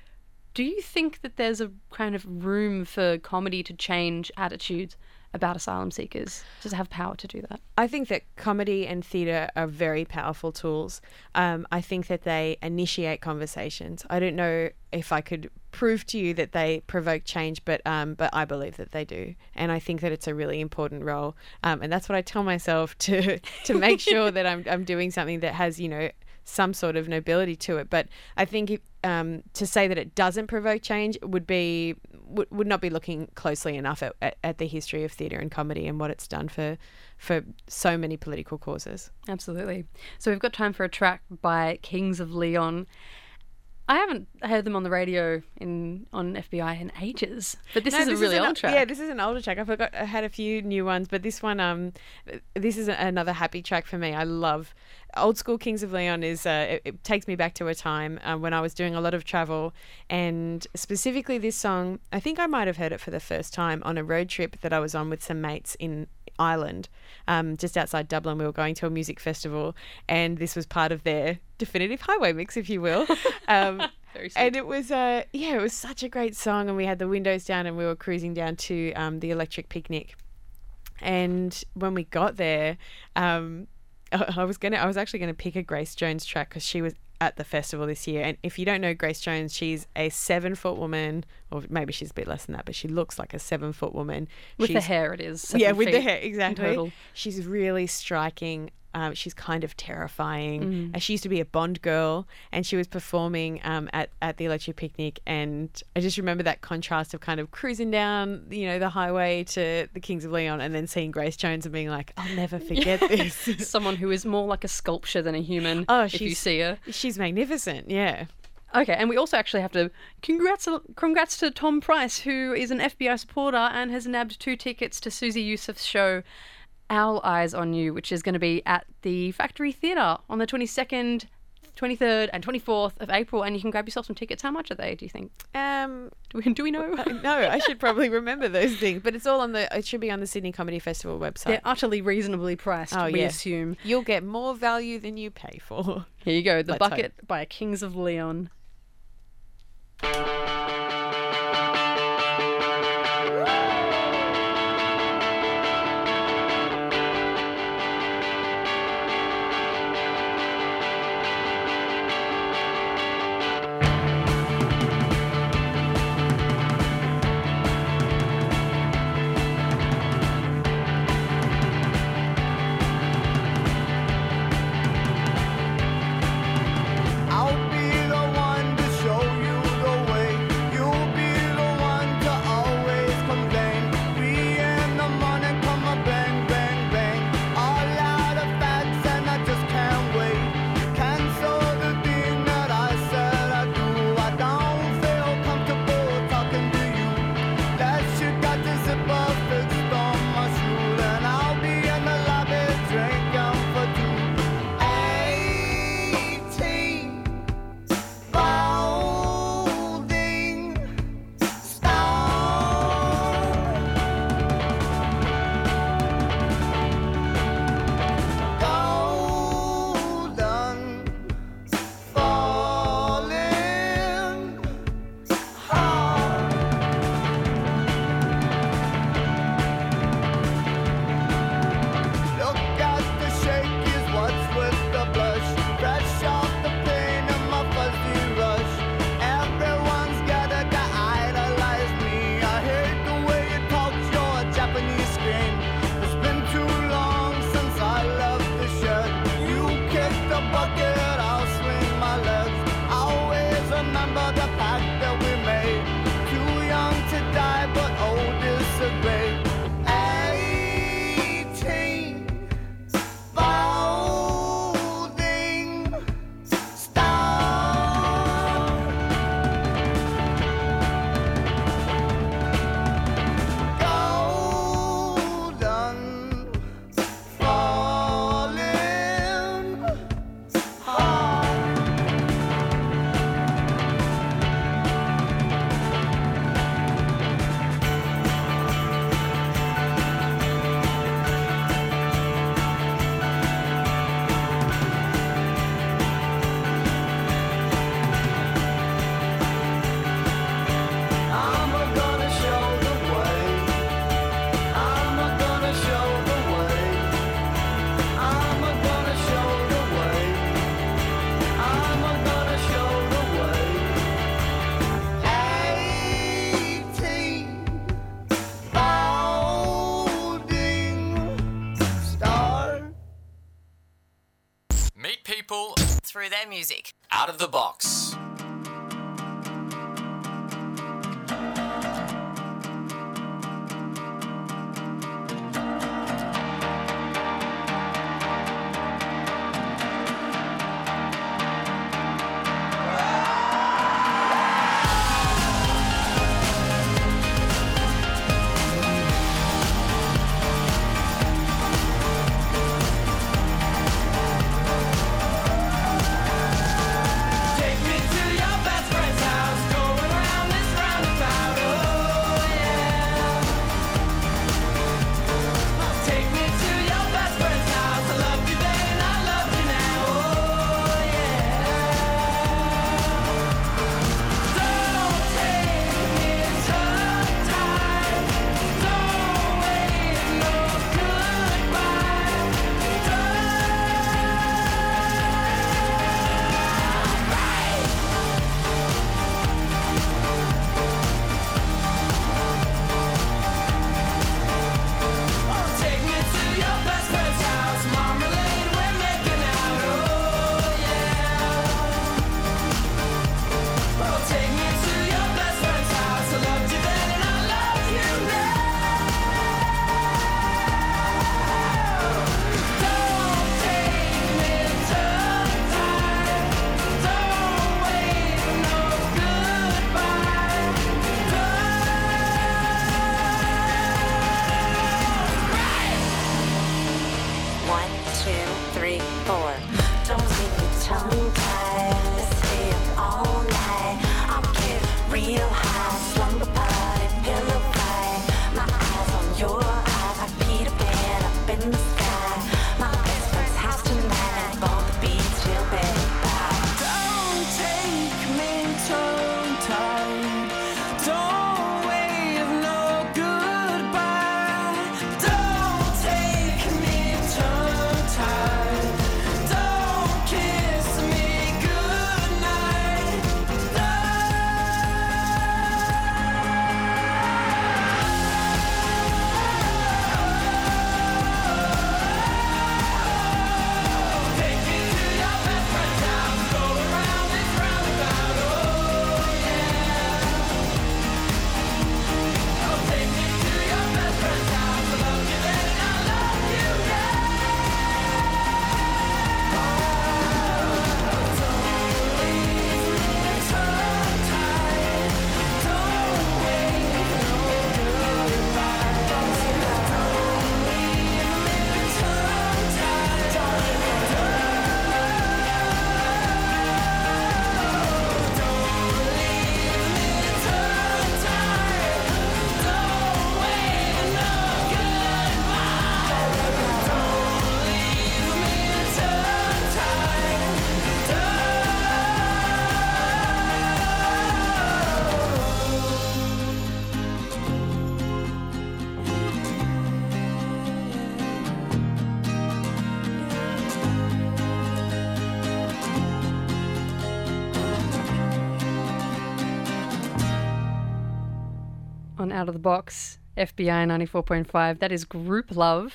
[SPEAKER 3] do you think that there's a kind of room for comedy to change attitudes about asylum seekers? It have power to do that?
[SPEAKER 4] I think that comedy and theatre are very powerful tools. Um, I think that they initiate conversations. I don't know if I could prove to you that they provoke change, but um, but I believe that they do, and I think that it's a really important role. Um, and that's what I tell myself to to make sure that I'm I'm doing something that has you know some sort of nobility to it. But I think if, um, to say that it doesn't provoke change would be would, would not be looking closely enough at, at, at the history of theatre and comedy and what it's done for for so many political causes.
[SPEAKER 3] Absolutely. So we've got time for a track by Kings of Leon. I haven't heard them on the radio in on FBI in ages, but this
[SPEAKER 4] No,
[SPEAKER 3] is a really
[SPEAKER 4] an,
[SPEAKER 3] old track.
[SPEAKER 4] Yeah, this is an older track. I forgot I had a few new ones, but this one, um, this is another happy track for me. I love. old school Kings of Leon is uh, it, it takes me back to a time uh, when I was doing a lot of travel, and specifically this song. I think I might have heard it for the first time on a road trip that I was on with some mates in Ireland, um, just outside Dublin. We were going to a music festival, and this was part of their definitive highway mix, if you will. Um,
[SPEAKER 10] Very
[SPEAKER 4] and it was uh yeah, it was such a great song, and we had the windows down, and we were cruising down to um, the Electric Picnic. And when we got there, um, I I was gonna, I was actually gonna pick a Grace Jones track because she was at the festival this year. And if you don't know Grace Jones, she's a seven foot woman, or maybe she's a bit less than that, but she looks like a seven foot woman.
[SPEAKER 10] With the hair, it is.
[SPEAKER 4] yeah, with the hair, exactly.
[SPEAKER 10] total.
[SPEAKER 4] She's really striking. Um, she's kind of terrifying.
[SPEAKER 10] Mm.
[SPEAKER 4] Uh, she used to be a Bond girl, and she was performing um, at at the Electric Picnic. And I just remember that contrast of kind of cruising down, you know, the highway to the Kings of Leon, and then seeing Grace Jones and being like, "I'll never forget this."
[SPEAKER 10] Someone who is more like a sculpture than a human.
[SPEAKER 4] Oh,
[SPEAKER 10] if you
[SPEAKER 4] she's-
[SPEAKER 10] see her.
[SPEAKER 4] she's magnificent. Yeah.
[SPEAKER 10] Okay, and we also actually have to congrats congrats to Tom Price, who is an FBI supporter and has nabbed two tickets to Susie Youssef's show Owl Eyes on You, which is going to be at the Factory Theatre on the 22nd, 23rd, and 24th of April. And you can grab yourself some tickets. How much are they, do you think?
[SPEAKER 4] Um,
[SPEAKER 10] Do we, do we know?
[SPEAKER 4] no, I should probably remember those things, but it's all on the. It should be on the Sydney Comedy Festival website.
[SPEAKER 10] They're utterly reasonably priced,
[SPEAKER 4] Oh,
[SPEAKER 10] we
[SPEAKER 4] yeah.
[SPEAKER 10] assume.
[SPEAKER 4] You'll get more value than you pay for.
[SPEAKER 10] Here you go, The
[SPEAKER 4] Let's hope.
[SPEAKER 10] Bucket by Kings of Leon.
[SPEAKER 11] On
[SPEAKER 12] Out of the Box,
[SPEAKER 3] FBI 94.5. That is Grouplove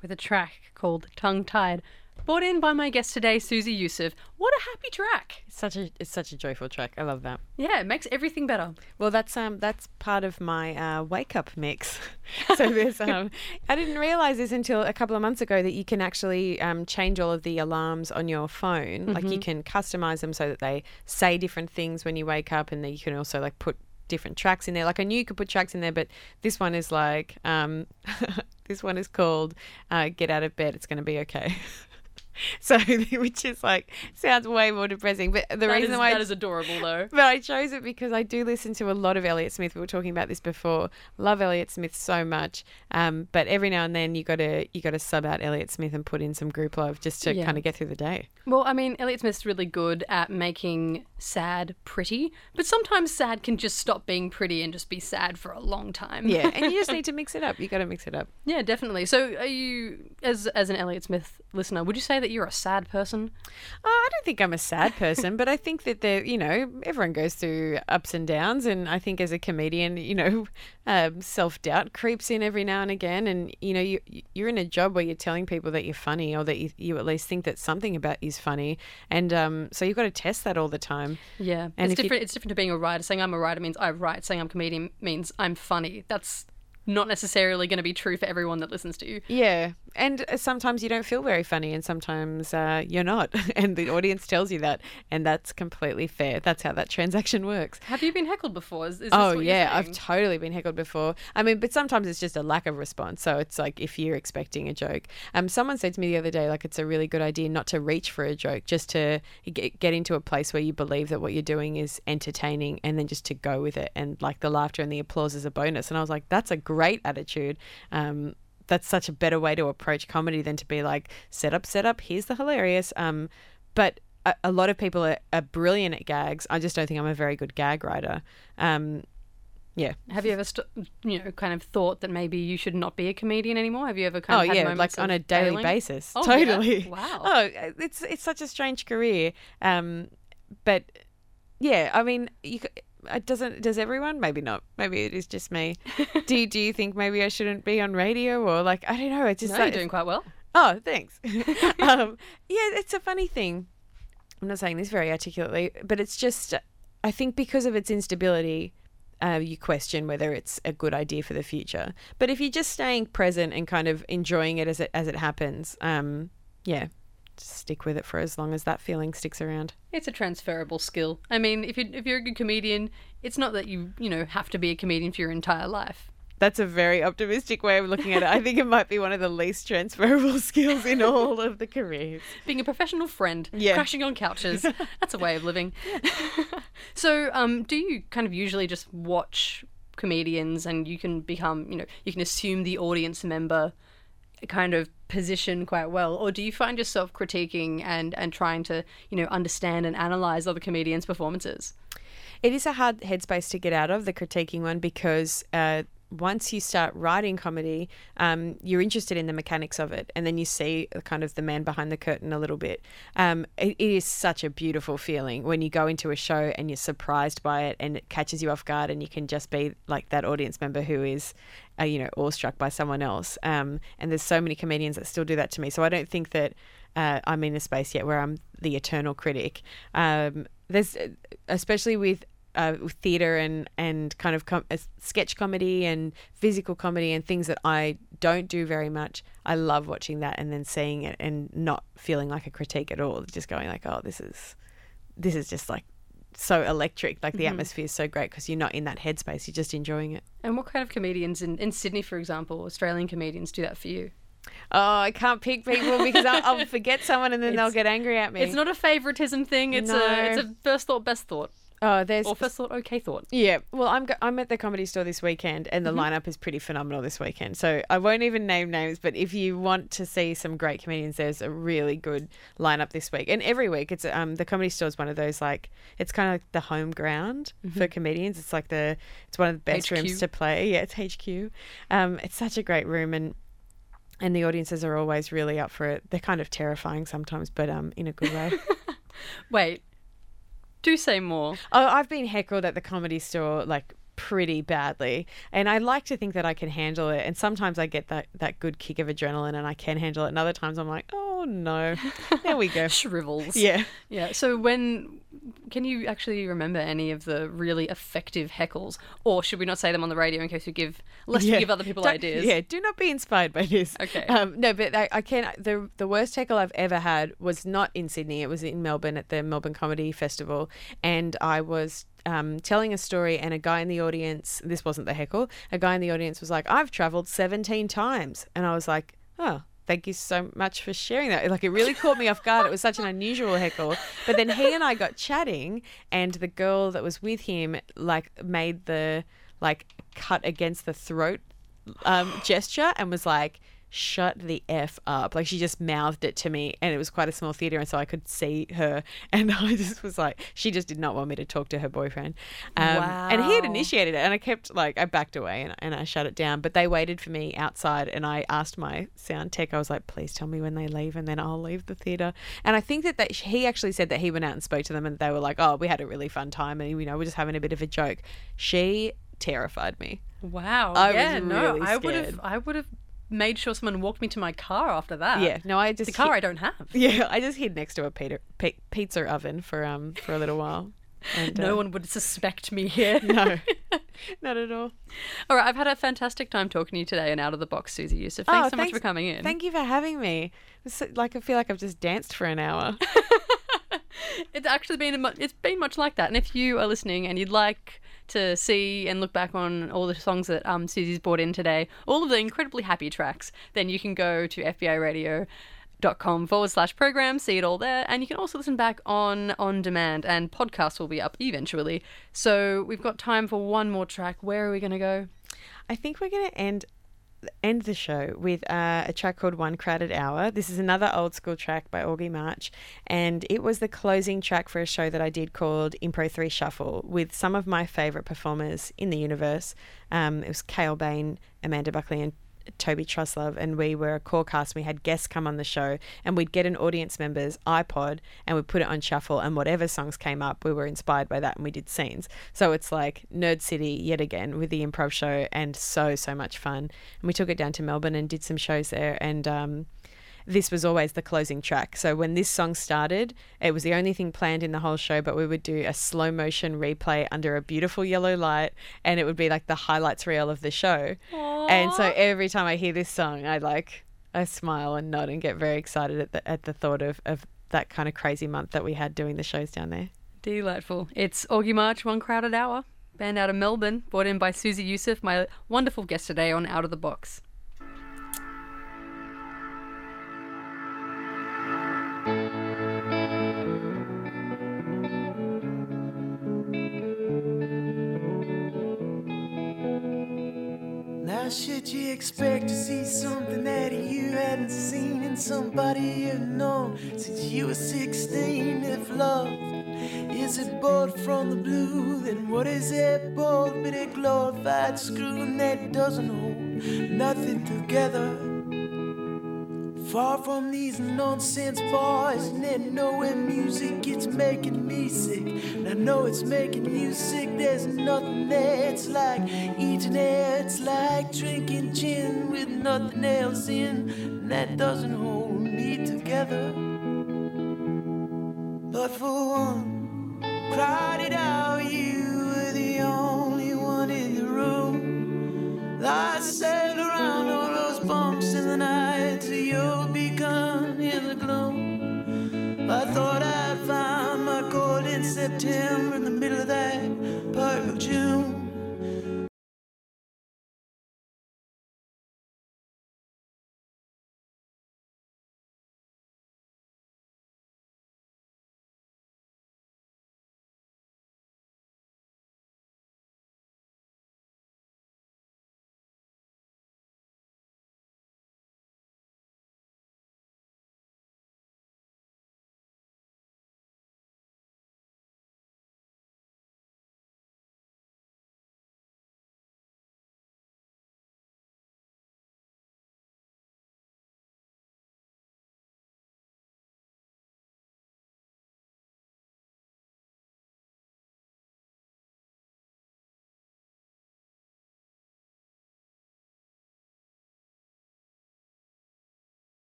[SPEAKER 3] with a track called Tongue Tied. Brought in by my guest today, Susie Youssef. What a happy track!
[SPEAKER 4] It's such a it's such a joyful track. I love that.
[SPEAKER 3] Yeah, it makes everything better.
[SPEAKER 4] Well, that's um that's part of my uh, wake up mix. so there's um I didn't realize this until a couple of months ago that you can actually um, change all of the alarms on your phone. Like you can customize them so that they say different things when you wake up, and then you can also like put different tracks in there. Like I knew you could put tracks in there, but this one is like um this one is called uh, "Get Out of Bed." It's going to be okay. So, which is like sounds way more depressing, but the
[SPEAKER 3] That
[SPEAKER 4] reason
[SPEAKER 3] is-
[SPEAKER 4] why
[SPEAKER 3] that is adorable, though.
[SPEAKER 4] but I chose it because I do listen to a lot of Elliott Smith. We were talking about this before. Love Elliott Smith so much, um, but every now and then you got to you got to sub out Elliott Smith and put in some Grouplove just to
[SPEAKER 3] Yeah.
[SPEAKER 4] kind of get through the day.
[SPEAKER 3] Well, I mean, Elliott Smith's really good at making sad pretty, but sometimes sad can just stop being pretty and just be sad for a long time.
[SPEAKER 4] Yeah, and you just need to mix it up. You got to mix it up.
[SPEAKER 3] yeah, definitely. So, are you, as as an Elliott Smith listener, would you say that you're a sad person?
[SPEAKER 4] Oh, I don't think I'm a sad person, but I think that there, you know, everyone goes through ups and downs, and I think as a comedian, you know, um, self doubt creeps in every now and again, and you know, you you're in a job where you're telling people that you're funny, or that you, you at least think that something about you's funny, and um, so you've got to test that all the time.
[SPEAKER 3] Yeah,
[SPEAKER 4] And
[SPEAKER 3] it's
[SPEAKER 4] if you-
[SPEAKER 3] different. It's different to being a writer. Saying I'm a writer means I write. Saying I'm a comedian means I'm funny. That's not necessarily going to be true for everyone that listens to you.
[SPEAKER 4] Yeah, and uh, sometimes you don't feel very funny, and sometimes uh, you're not, and the audience tells you that, and that's completely fair. That's how that transaction works.
[SPEAKER 3] Have you been heckled before? Is, is
[SPEAKER 4] Oh yeah, I've totally been heckled before. I mean, but sometimes it's just a lack of response. So it's like if you're expecting a joke. Um, someone said to me the other day, like it's a really good idea not to reach for a joke, just to get, get into a place where you believe that what you're doing is entertaining, and then just to go with it, and like the laughter and the applause is a bonus. And I was like, that's a great attitude. Um, that's such a better way to approach comedy than to be like set up, set up. Here's the hilarious. Um, but a, a lot of people are, are brilliant at gags. I just don't think I'm a very good gag writer. Um, yeah.
[SPEAKER 3] Have you ever, st- you know, kind of thought that maybe you should not be a comedian anymore? Have you ever kind
[SPEAKER 4] Oh
[SPEAKER 3] of had
[SPEAKER 4] yeah, like on a daily
[SPEAKER 3] failing?
[SPEAKER 4] basis.
[SPEAKER 3] Oh, yeah?
[SPEAKER 4] totally.
[SPEAKER 3] Wow.
[SPEAKER 4] Oh, it's it's such a strange career. Um, but yeah, I mean, you. It doesn't. Does everyone? Maybe not. Maybe it is just me. do you, Do you think maybe I shouldn't be on radio or like I don't know? It's just
[SPEAKER 3] No,
[SPEAKER 4] like,
[SPEAKER 3] you're doing quite well.
[SPEAKER 4] Oh, thanks. um, yeah, it's a funny thing. I'm not saying this very articulately, but it's just, I think because of its instability, uh, you question whether it's a good idea for the future. But if you're just staying present and kind of enjoying it as it as it happens, um, yeah, stick with it for as long as that feeling sticks around.
[SPEAKER 3] It's a transferable skill. I mean, if you if you're a good comedian, it's not that you you know have to be a comedian for your entire life.
[SPEAKER 4] That's a very optimistic way of looking at it. I think it might be one of the least transferable skills in all of the careers.
[SPEAKER 3] Being a professional friend,
[SPEAKER 4] Yeah.
[SPEAKER 3] crashing on couches. That's a way of living. so, um, do you kind of usually just watch comedians and you can become, you know, you can assume the audience member kind of position quite well? Or do you find yourself critiquing and and trying to you know understand and analyze other comedians performances?
[SPEAKER 4] It is a hard headspace to get out of the critiquing one because uh, once you start writing comedy, um, you're interested in the mechanics of it, and then you see kind of the man behind the curtain a little bit. Um, it, it is such a beautiful feeling when you go into a show and you're surprised by it, and it catches you off guard, and you can just be like that audience member who is. Uh, you know, awestruck by someone else. Um, and there's so many comedians that still do that to me. So I don't think that uh, I'm in a space yet where I'm the eternal critic. Um, there's, especially with uh, theatre and and kind of com- uh, sketch comedy and physical comedy and things that I don't do very much. I love watching that and then seeing it and not feeling like a critique at all. Just going like, oh, this is this is just like so electric. Like the atmosphere is so great because you're not in that headspace. You're just enjoying it.
[SPEAKER 3] and what kind of comedians in, in sydney for example australian comedians do that for you
[SPEAKER 4] Oh, I can't pick people because I'll, I'll forget someone and then they'll get angry at me.
[SPEAKER 3] it's not a favoritism thing it's
[SPEAKER 4] No.
[SPEAKER 3] a it's a first thought best thought
[SPEAKER 4] Oh, there's
[SPEAKER 3] or first thought okay thought
[SPEAKER 4] Yeah, well, I'm go- I'm at the comedy store this weekend, and the
[SPEAKER 3] Mm-hmm.
[SPEAKER 4] lineup is pretty phenomenal this weekend. So I won't even name names, but if you want to see some great comedians, there's a really good lineup this week, and every week it's um the comedy store is one of those like it's kind of like the home ground for comedians. It's like the it's one of the best
[SPEAKER 3] HQ.
[SPEAKER 4] rooms to play. Yeah, it's HQ. Um, it's such a great room, and and the audiences are always really up for it. They're kind of terrifying sometimes, but um in a good way.
[SPEAKER 3] wait do say more.
[SPEAKER 4] Oh, I've been heckled at the comedy store like pretty badly, and I like to think that I can handle it. And sometimes I get that that good kick of adrenaline, and I can handle it. And other times I'm like, oh no, there we go.
[SPEAKER 3] shrivels
[SPEAKER 4] yeah.
[SPEAKER 3] Yeah. So when can you actually remember any of the really effective heckles, or should we not say them on the radio in case we give lest we give other people
[SPEAKER 4] Don't-
[SPEAKER 3] ideas?
[SPEAKER 4] Yeah, do not be inspired by this.
[SPEAKER 3] Okay.
[SPEAKER 4] Um, no, but I, I can. The the worst heckle I've ever had was not in Sydney. It was in Melbourne at the Melbourne Comedy Festival, and I was. Um, telling a story, and a guy in the audience, this wasn't the heckle, a guy in the audience was like, I've traveled 17 times. And I was like, oh, thank you so much for sharing that. Like, it really caught me off guard. It was such an unusual heckle. But then he and I got chatting, and the girl that was with him, like, made the, like, cut against the throat um, gesture and was like, shut the F up. Like she just mouthed it to me and it was quite a small theatre and so I could see her and I just was like, she just did not want me to talk to her boyfriend. Um, And he had initiated it and I kept like, I backed away and, and I shut it down. But they waited for me outside and I asked my sound tech, I was like, please tell me when they leave and then I'll leave the theatre. And I think that, that he actually said that he went out and spoke to them and they were like, oh, we had a really fun time and, you know, we're just having a bit of a joke. She terrified me.
[SPEAKER 3] Wow.
[SPEAKER 4] I was
[SPEAKER 3] yeah. no,
[SPEAKER 4] really
[SPEAKER 3] I would have.
[SPEAKER 4] scared.
[SPEAKER 3] I would have made sure someone walked me to my car after that.
[SPEAKER 4] Yeah, no, I just
[SPEAKER 3] The car
[SPEAKER 4] hid-
[SPEAKER 3] I don't have.
[SPEAKER 4] Yeah, I just hid next to a pizza oven for um for a little while. And,
[SPEAKER 3] No
[SPEAKER 4] uh,
[SPEAKER 3] one would suspect me here.
[SPEAKER 4] no, not at all.
[SPEAKER 3] All right, I've had a fantastic time talking to you today and out of the box, Susie Youssef. Thanks
[SPEAKER 4] Oh,
[SPEAKER 3] so much for coming in.
[SPEAKER 4] Thank you for having me. It's so- like I feel like I've just danced for an hour.
[SPEAKER 3] It's actually been a mu- it's been much like that. And if you are listening and you'd like to see and look back on all the songs that um, Susie's brought in today, all of the incredibly happy tracks, then you can go to FBIRadio.com forward slash program, see it all there, and you can also listen back on on demand. And podcasts will be up eventually. So we've got time for one more track. Where are we going to go?
[SPEAKER 4] I think we're going to end end the show with uh, a track called One Crowded Hour. This is another old school track by Augie March, and it was the closing track for a show that I did called Impro 3 Shuffle with some of my favourite performers in the universe. Um, it was Cale Bain, Amanda Buckley, and Toby Truslove, and we were a core cast. We had guests come on the show, and we'd get an audience member's iPod and we'd put it on shuffle, and whatever songs came up, we were inspired by that, and we did scenes. So it's like Nerd City yet again with the improv show, and so so much fun. And we took it down to Melbourne and did some shows there, and um, this was always the closing track. So when this song started, it was the only thing planned in the whole show, but we would do a slow motion replay under a beautiful yellow light, and it would be like the highlights reel of the show. And so every time I hear this song, I like I smile and nod and get very excited at the at the thought of, of that kind of crazy month that we had doing the shows down there.
[SPEAKER 3] Delightful. It's Augie March, One Crowded Hour. band out of Melbourne, brought in by Susie Youssef, my wonderful guest today on Out of the Box.
[SPEAKER 13] Now, should you expect to see something that you hadn't seen in somebody you've known since you were 16? If love is it bought from the blue, then what is it bought but a glorified screw that doesn't hold nothing together? Far from these nonsense boys, and they know music it's making me sick. And I know it's making you sick. There's nothing there. It's like eating air. It's like drinking gin with nothing else in. And that doesn't hold me together. But for one, it out. thought I'd find my gold in September in the middle of that